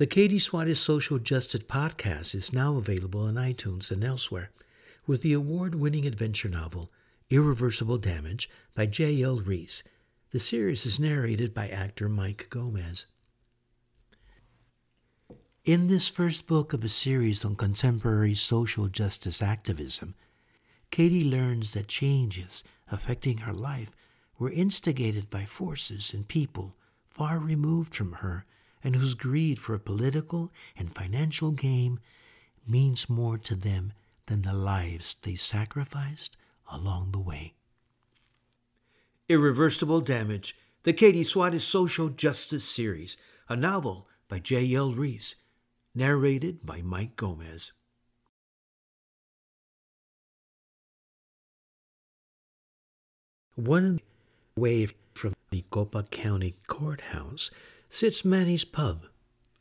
The Katie Suarez Social Justice Podcast is now available on iTunes and elsewhere, with the award winning adventure novel Irreversible Damage by J.L. Reese. The series is narrated by actor Mike Gomez. In this first book of a series on contemporary social justice activism, Katie learns that changes affecting her life were instigated by forces and people far removed from her and whose greed for a political and financial gain means more to them than the lives they sacrificed along the way. Irreversible Damage, the Katie Suarez Social Justice Series, a novel by J.L. Reese, narrated by Mike Gomez. One wave from the Copa County Courthouse sits Manny's Pub,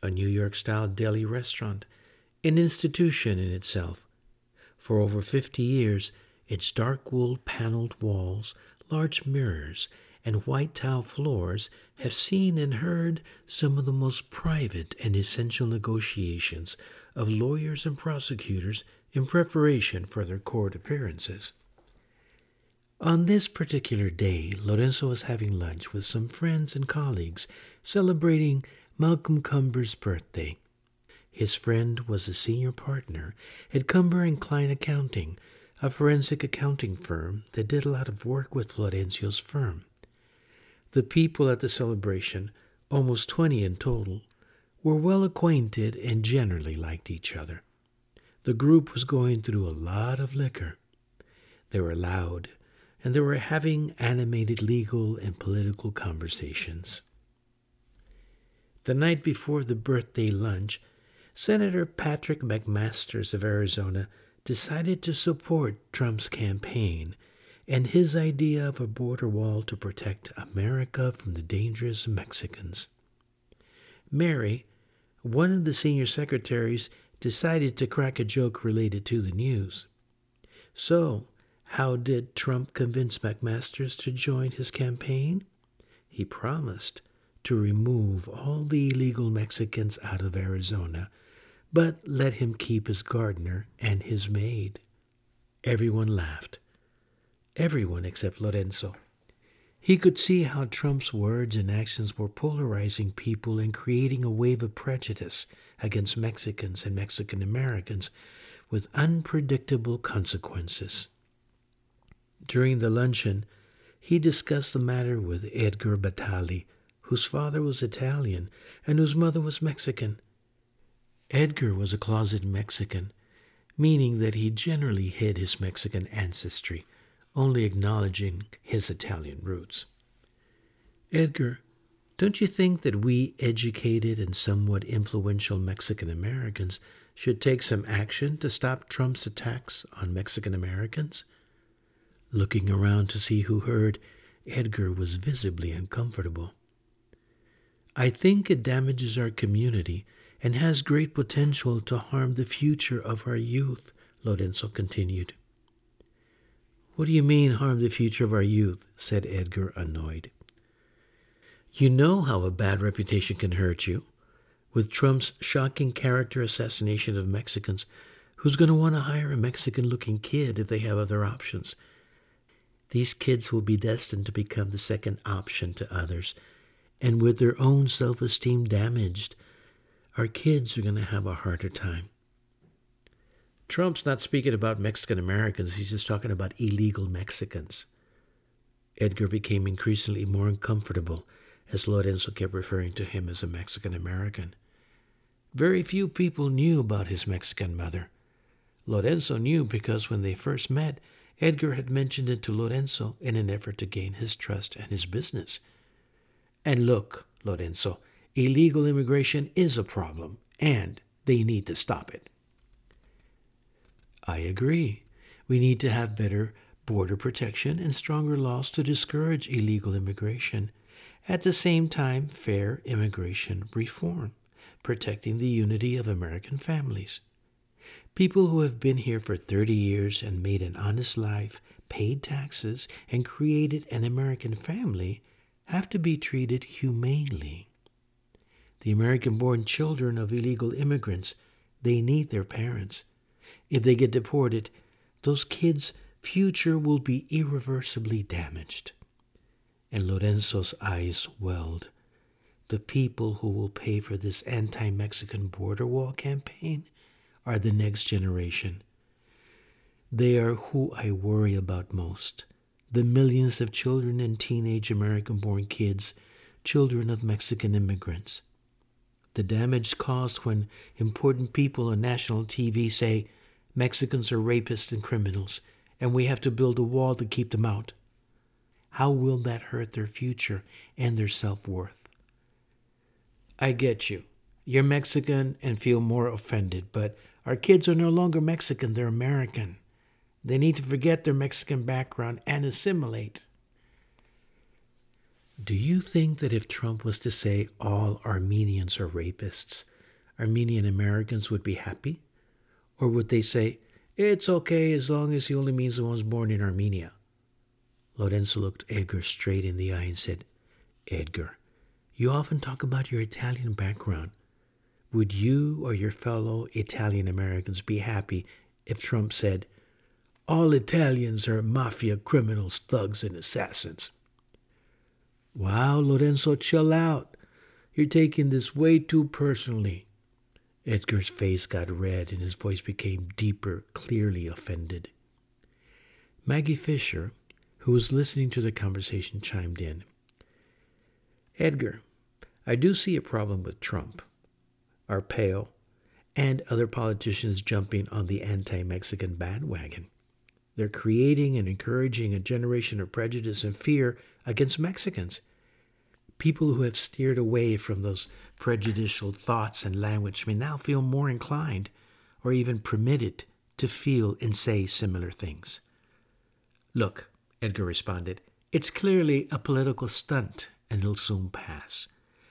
a New York style deli restaurant, an institution in itself. For over 50 years, its dark wool paneled walls, large mirrors, and white tile floors have seen and heard some of the most private and essential negotiations of lawyers and prosecutors in preparation for their court appearances. On this particular day, Lorenzo was having lunch with some friends and colleagues celebrating Malcolm Cumber's birthday. His friend was a senior partner at Cumber and Klein Accounting, a forensic accounting firm that did a lot of work with Lorenzo's firm. The people at the celebration, almost 20 in total, were well acquainted and generally liked each other. The group was going through a lot of liquor. They were loud and they were having animated legal and political conversations. The night before the birthday lunch, Senator Patrick McMasters of Arizona decided to support Trump's campaign and his idea of a border wall to protect America from the dangerous Mexicans. Mary, one of the senior secretaries, decided to crack a joke related to the news. So, how did Trump convince McMasters to join his campaign? He promised to remove all the illegal Mexicans out of Arizona, but let him keep his gardener and his maid. Everyone laughed. Everyone except Lorenzo. He could see how Trump's words and actions were polarizing people and creating a wave of prejudice against Mexicans and Mexican Americans with unpredictable consequences. During the luncheon, he discussed the matter with Edgar Batali, whose father was Italian and whose mother was Mexican. Edgar was a closet Mexican, meaning that he generally hid his Mexican ancestry, only acknowledging his Italian roots. Edgar, don't you think that we educated and somewhat influential Mexican Americans should take some action to stop Trump's attacks on Mexican Americans? Looking around to see who heard, Edgar was visibly uncomfortable. I think it damages our community and has great potential to harm the future of our youth, Lorenzo continued. What do you mean, harm the future of our youth? said Edgar, annoyed. You know how a bad reputation can hurt you. With Trump's shocking character assassination of Mexicans, who's going to want to hire a Mexican looking kid if they have other options? These kids will be destined to become the second option to others. And with their own self esteem damaged, our kids are going to have a harder time. Trump's not speaking about Mexican Americans, he's just talking about illegal Mexicans. Edgar became increasingly more uncomfortable as Lorenzo kept referring to him as a Mexican American. Very few people knew about his Mexican mother. Lorenzo knew because when they first met, Edgar had mentioned it to Lorenzo in an effort to gain his trust and his business. And look, Lorenzo, illegal immigration is a problem, and they need to stop it. I agree. We need to have better border protection and stronger laws to discourage illegal immigration. At the same time, fair immigration reform, protecting the unity of American families. People who have been here for 30 years and made an honest life, paid taxes, and created an American family have to be treated humanely. The American born children of illegal immigrants, they need their parents. If they get deported, those kids' future will be irreversibly damaged. And Lorenzo's eyes welled. The people who will pay for this anti Mexican border wall campaign are the next generation. They are who I worry about most the millions of children and teenage American born kids, children of Mexican immigrants. The damage caused when important people on national TV say Mexicans are rapists and criminals, and we have to build a wall to keep them out. How will that hurt their future and their self worth? I get you. You're Mexican and feel more offended, but our kids are no longer Mexican, they're American. They need to forget their Mexican background and assimilate. Do you think that if Trump was to say all Armenians are rapists, Armenian Americans would be happy? Or would they say, it's okay as long as he only means the ones born in Armenia? Lorenzo looked Edgar straight in the eye and said, Edgar, you often talk about your Italian background. Would you or your fellow Italian Americans be happy if Trump said, all Italians are mafia criminals, thugs, and assassins. Wow, Lorenzo, chill out. You're taking this way too personally. Edgar's face got red and his voice became deeper, clearly offended. Maggie Fisher, who was listening to the conversation, chimed in. Edgar, I do see a problem with Trump, Arpaio, and other politicians jumping on the anti Mexican bandwagon. They're creating and encouraging a generation of prejudice and fear against Mexicans. People who have steered away from those prejudicial thoughts and language may now feel more inclined or even permitted to feel and say similar things. Look, Edgar responded, it's clearly a political stunt and it'll soon pass.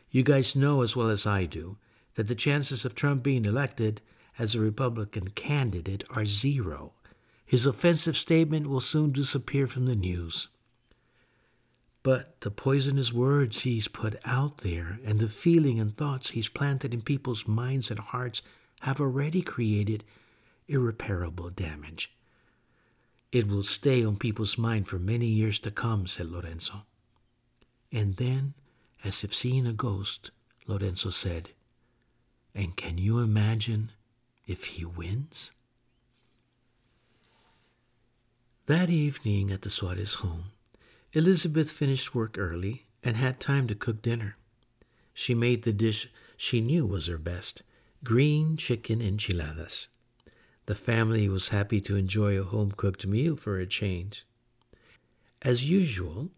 You guys know as well as I do that the chances of Trump being elected as a Republican candidate are zero. His offensive statement will soon disappear from the news. But the poisonous words he's put out there and the feeling and thoughts he's planted in people's minds and hearts have already created irreparable damage. It will stay on people's mind for many years to come, said Lorenzo. And then, as if seeing a ghost, Lorenzo said, And can you imagine if he wins? That evening at the Suarez home, Elizabeth finished work early and had time to cook dinner. She made the dish she knew was her best green chicken enchiladas. The family was happy to enjoy a home cooked meal for a change. As usual,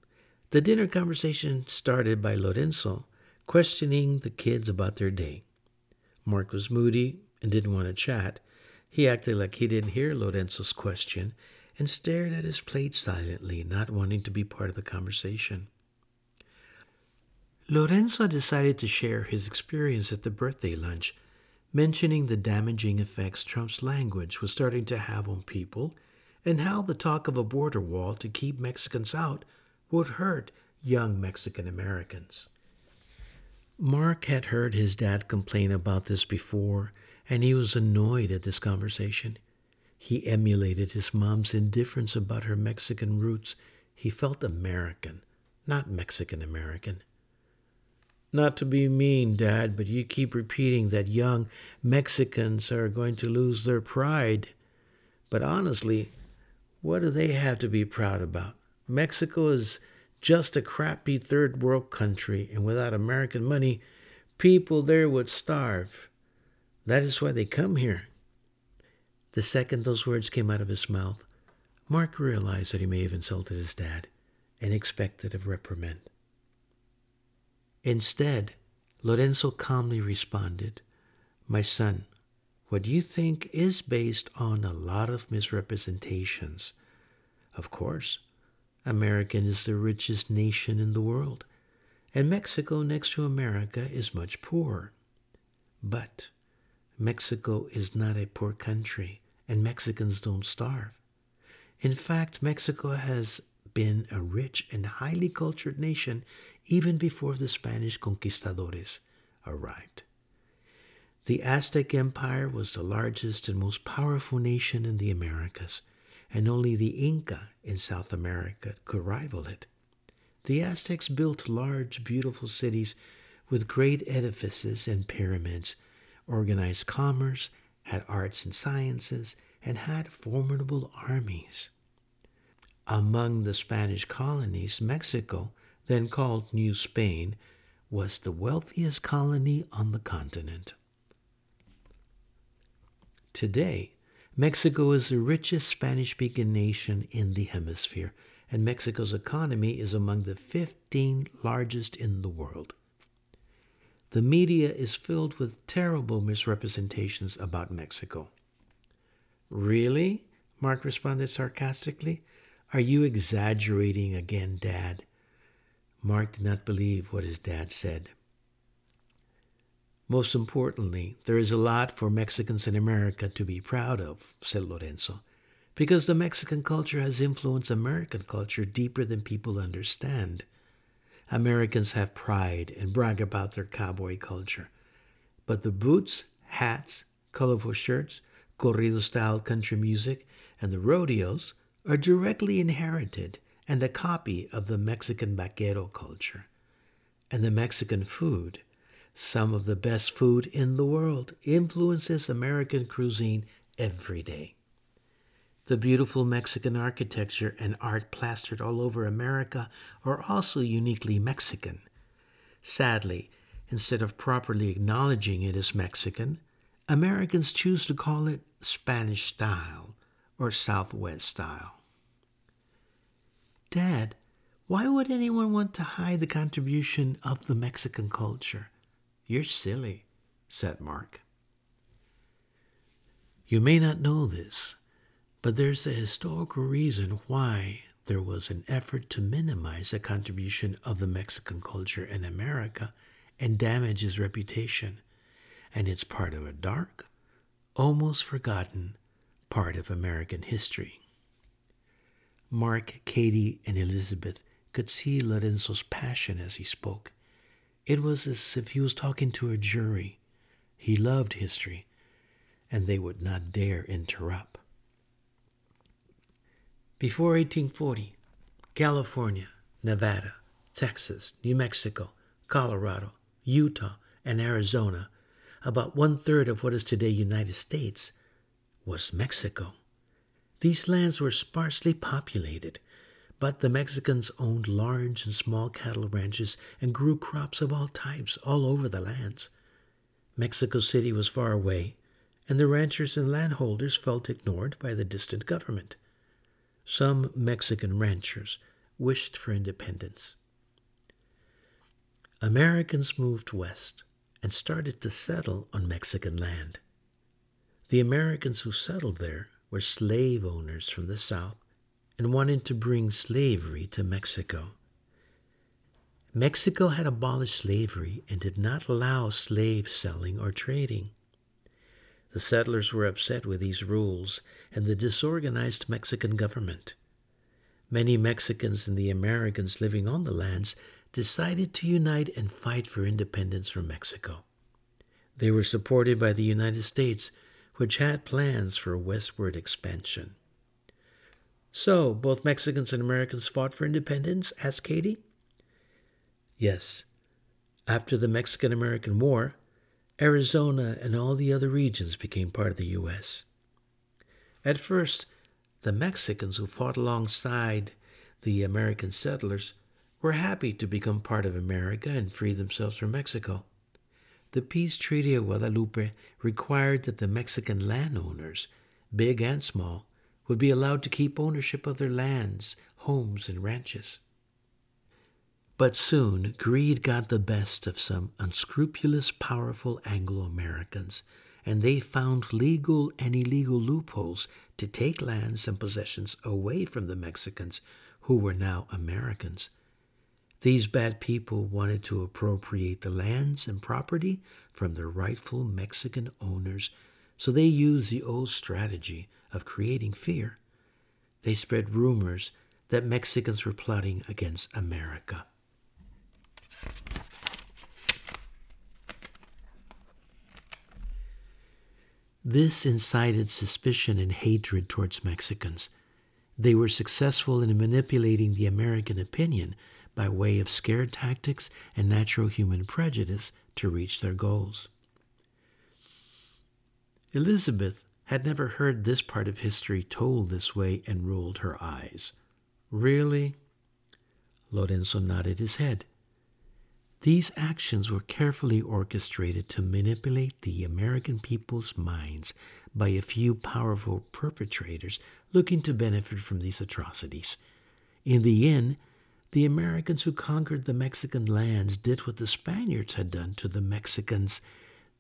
the dinner conversation started by Lorenzo questioning the kids about their day. Mark was moody and didn't want to chat. He acted like he didn't hear Lorenzo's question and stared at his plate silently, not wanting to be part of the conversation. Lorenzo decided to share his experience at the birthday lunch, mentioning the damaging effects Trump's language was starting to have on people and how the talk of a border wall to keep Mexicans out would hurt young Mexican Americans. Mark had heard his dad complain about this before, and he was annoyed at this conversation. He emulated his mom's indifference about her Mexican roots. He felt American, not Mexican American. Not to be mean, Dad, but you keep repeating that young Mexicans are going to lose their pride. But honestly, what do they have to be proud about? Mexico is just a crappy third world country, and without American money, people there would starve. That is why they come here. The second those words came out of his mouth, Mark realized that he may have insulted his dad and expected a reprimand. Instead, Lorenzo calmly responded, My son, what you think is based on a lot of misrepresentations. Of course, America is the richest nation in the world, and Mexico next to America is much poorer. But Mexico is not a poor country and Mexicans don't starve. In fact, Mexico has been a rich and highly cultured nation even before the Spanish conquistadores, arrived. The Aztec Empire was the largest and most powerful nation in the Americas, and only the Inca in South America could rival it. The Aztecs built large, beautiful cities with great edifices and pyramids, organized commerce, had arts and sciences, and had formidable armies. Among the Spanish colonies, Mexico, then called New Spain, was the wealthiest colony on the continent. Today, Mexico is the richest Spanish speaking nation in the hemisphere, and Mexico's economy is among the 15 largest in the world. The media is filled with terrible misrepresentations about Mexico. Really? Mark responded sarcastically. Are you exaggerating again, Dad? Mark did not believe what his dad said. Most importantly, there is a lot for Mexicans in America to be proud of, said Lorenzo, because the Mexican culture has influenced American culture deeper than people understand. Americans have pride and brag about their cowboy culture. But the boots, hats, colorful shirts, corrido style country music, and the rodeos are directly inherited and a copy of the Mexican vaquero culture. And the Mexican food some of the best food in the world influences American cuisine every day. The beautiful Mexican architecture and art plastered all over America are also uniquely Mexican. Sadly, instead of properly acknowledging it as Mexican, Americans choose to call it Spanish style or Southwest style. Dad, why would anyone want to hide the contribution of the Mexican culture? You're silly, said Mark. You may not know this, but there's a historical reason why there was an effort to minimize the contribution of the Mexican culture in America and damage his reputation, and it's part of a dark, almost forgotten part of American history. Mark, Katie, and Elizabeth could see Lorenzo's passion as he spoke, it was as if he was talking to a jury. He loved history, and they would not dare interrupt. Before 1840, California, Nevada, Texas, New Mexico, Colorado, Utah, and Arizona, about one third of what is today United States, was Mexico. These lands were sparsely populated but the Mexicans owned large and small cattle ranches and grew crops of all types all over the lands. Mexico City was far away, and the ranchers and landholders felt ignored by the distant government. Some Mexican ranchers wished for independence. Americans moved west and started to settle on Mexican land. The Americans who settled there were slave owners from the South and wanted to bring slavery to Mexico. Mexico had abolished slavery and did not allow slave selling or trading. The settlers were upset with these rules and the disorganized Mexican government. Many Mexicans and the Americans living on the lands decided to unite and fight for independence from Mexico. They were supported by the United States, which had plans for westward expansion. So, both Mexicans and Americans fought for independence? asked Katie. Yes. After the Mexican American War, Arizona and all the other regions became part of the U.S. At first, the Mexicans who fought alongside the American settlers were happy to become part of America and free themselves from Mexico. The Peace Treaty of Guadalupe required that the Mexican landowners, big and small, would be allowed to keep ownership of their lands, homes, and ranches. But soon, greed got the best of some unscrupulous, powerful Anglo Americans, and they found legal and illegal loopholes to take lands and possessions away from the Mexicans, who were now Americans. These bad people wanted to appropriate the lands and property from their rightful Mexican owners, so they used the old strategy of creating fear, they spread rumors that Mexicans were plotting against America. This incited suspicion and hatred towards Mexicans. They were successful in manipulating the American opinion by way of scare tactics and natural human prejudice to reach their goals. Elizabeth had never heard this part of history told this way and rolled her eyes. Really? Lorenzo nodded his head. These actions were carefully orchestrated to manipulate the American people's minds by a few powerful perpetrators looking to benefit from these atrocities. In the end, the Americans who conquered the Mexican lands did what the Spaniards had done to the Mexicans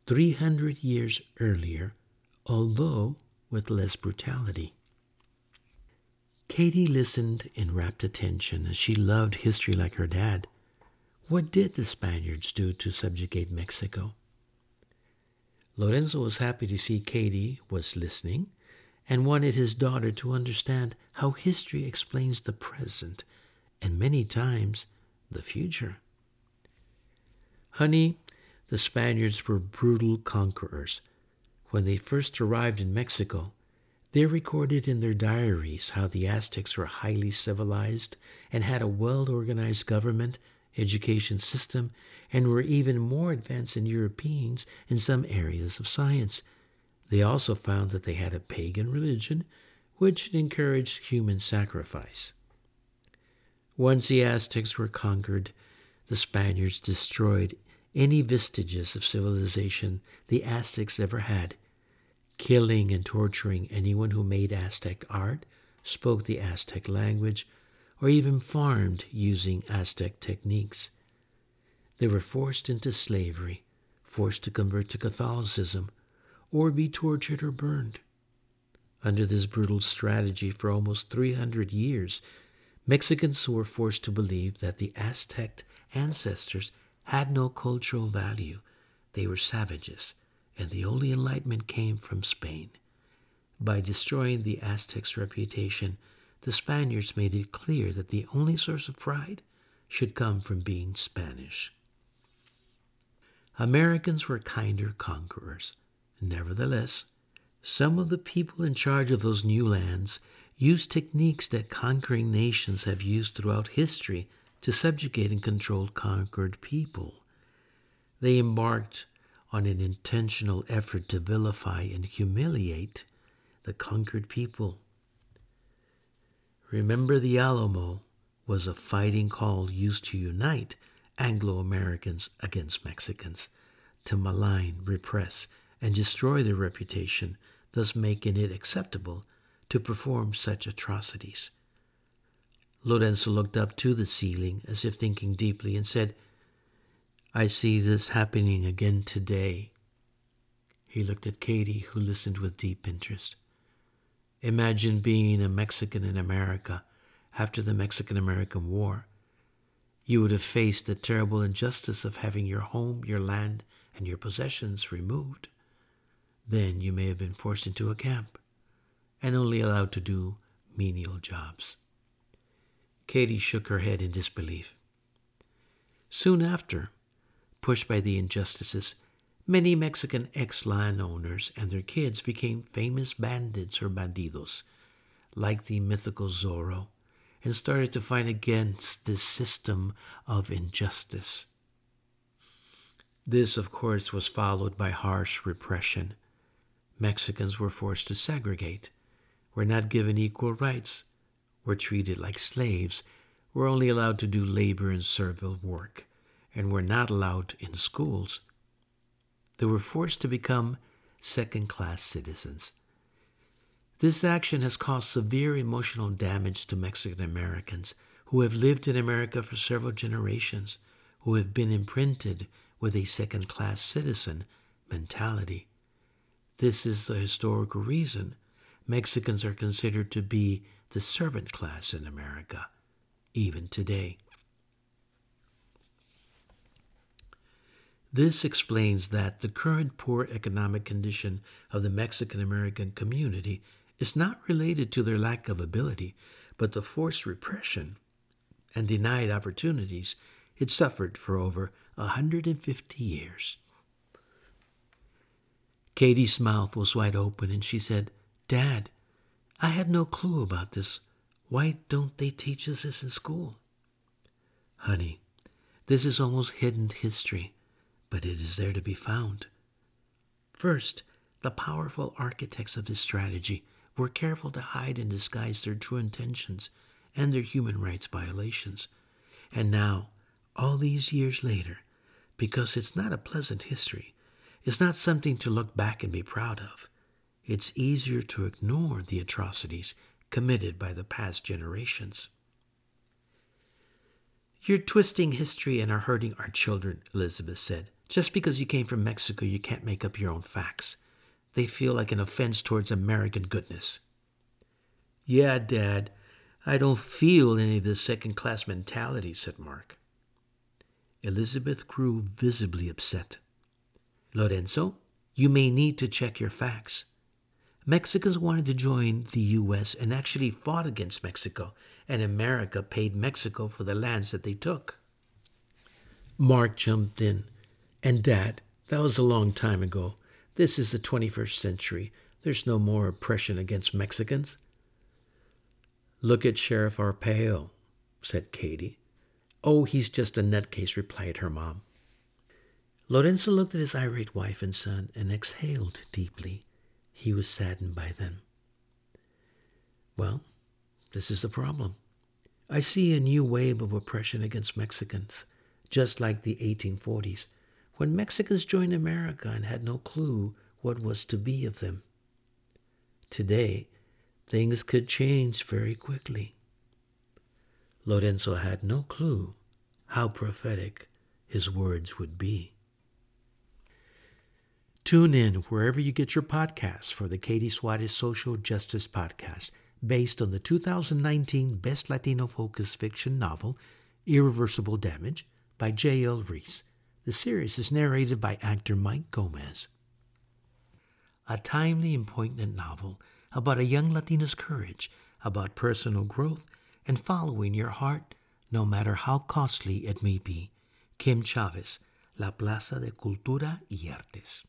300 years earlier, although with less brutality. Katie listened in rapt attention as she loved history like her dad. What did the Spaniards do to subjugate Mexico? Lorenzo was happy to see Katie was listening and wanted his daughter to understand how history explains the present and many times the future. Honey, the Spaniards were brutal conquerors. When they first arrived in Mexico, they recorded in their diaries how the Aztecs were highly civilized and had a well organized government, education system, and were even more advanced than Europeans in some areas of science. They also found that they had a pagan religion which encouraged human sacrifice. Once the Aztecs were conquered, the Spaniards destroyed any vestiges of civilization the Aztecs ever had, killing and torturing anyone who made Aztec art, spoke the Aztec language, or even farmed using Aztec techniques. They were forced into slavery, forced to convert to Catholicism, or be tortured or burned. Under this brutal strategy for almost 300 years, Mexicans were forced to believe that the Aztec ancestors had no cultural value. They were savages, and the only enlightenment came from Spain. By destroying the Aztecs' reputation, the Spaniards made it clear that the only source of pride should come from being Spanish. Americans were kinder conquerors. Nevertheless, some of the people in charge of those new lands used techniques that conquering nations have used throughout history to subjugate and control conquered people. They embarked on an intentional effort to vilify and humiliate the conquered people. Remember, the Alamo was a fighting call used to unite Anglo Americans against Mexicans, to malign, repress, and destroy their reputation, thus making it acceptable to perform such atrocities. Lorenzo looked up to the ceiling as if thinking deeply and said, I see this happening again today. He looked at Katie, who listened with deep interest. Imagine being a Mexican in America after the Mexican American War. You would have faced the terrible injustice of having your home, your land, and your possessions removed. Then you may have been forced into a camp and only allowed to do menial jobs. Katie shook her head in disbelief. Soon after, pushed by the injustices, many Mexican ex landowners and their kids became famous bandits or bandidos, like the mythical Zorro, and started to fight against this system of injustice. This, of course, was followed by harsh repression. Mexicans were forced to segregate, were not given equal rights, were treated like slaves, were only allowed to do labor and servile work, and were not allowed in schools. They were forced to become second class citizens. This action has caused severe emotional damage to Mexican Americans who have lived in America for several generations, who have been imprinted with a second class citizen mentality. This is the historical reason Mexicans are considered to be the servant class in America, even today. This explains that the current poor economic condition of the Mexican American community is not related to their lack of ability, but the forced repression and denied opportunities it suffered for over 150 years. Katie's mouth was wide open and she said, Dad, I had no clue about this. Why don't they teach us this in school? Honey, this is almost hidden history, but it is there to be found. First, the powerful architects of this strategy were careful to hide and disguise their true intentions and their human rights violations. And now, all these years later, because it's not a pleasant history, it's not something to look back and be proud of. It's easier to ignore the atrocities committed by the past generations. You're twisting history and are hurting our children, Elizabeth said. Just because you came from Mexico, you can't make up your own facts. They feel like an offense towards American goodness. Yeah, Dad, I don't feel any of this second class mentality, said Mark. Elizabeth grew visibly upset. Lorenzo, you may need to check your facts. Mexicans wanted to join the U.S. and actually fought against Mexico, and America paid Mexico for the lands that they took. Mark jumped in. And, Dad, that was a long time ago. This is the 21st century. There's no more oppression against Mexicans. Look at Sheriff Arpaio, said Katie. Oh, he's just a nutcase, replied her mom. Lorenzo looked at his irate wife and son and exhaled deeply. He was saddened by them. Well, this is the problem. I see a new wave of oppression against Mexicans, just like the 1840s, when Mexicans joined America and had no clue what was to be of them. Today, things could change very quickly. Lorenzo had no clue how prophetic his words would be. Tune in wherever you get your podcasts for the Katie Suarez Social Justice Podcast, based on the 2019 Best Latino Focus Fiction novel, Irreversible Damage, by J.L. Reese. The series is narrated by actor Mike Gomez. A timely and poignant novel about a young Latino's courage, about personal growth, and following your heart, no matter how costly it may be. Kim Chavez, La Plaza de Cultura y Artes.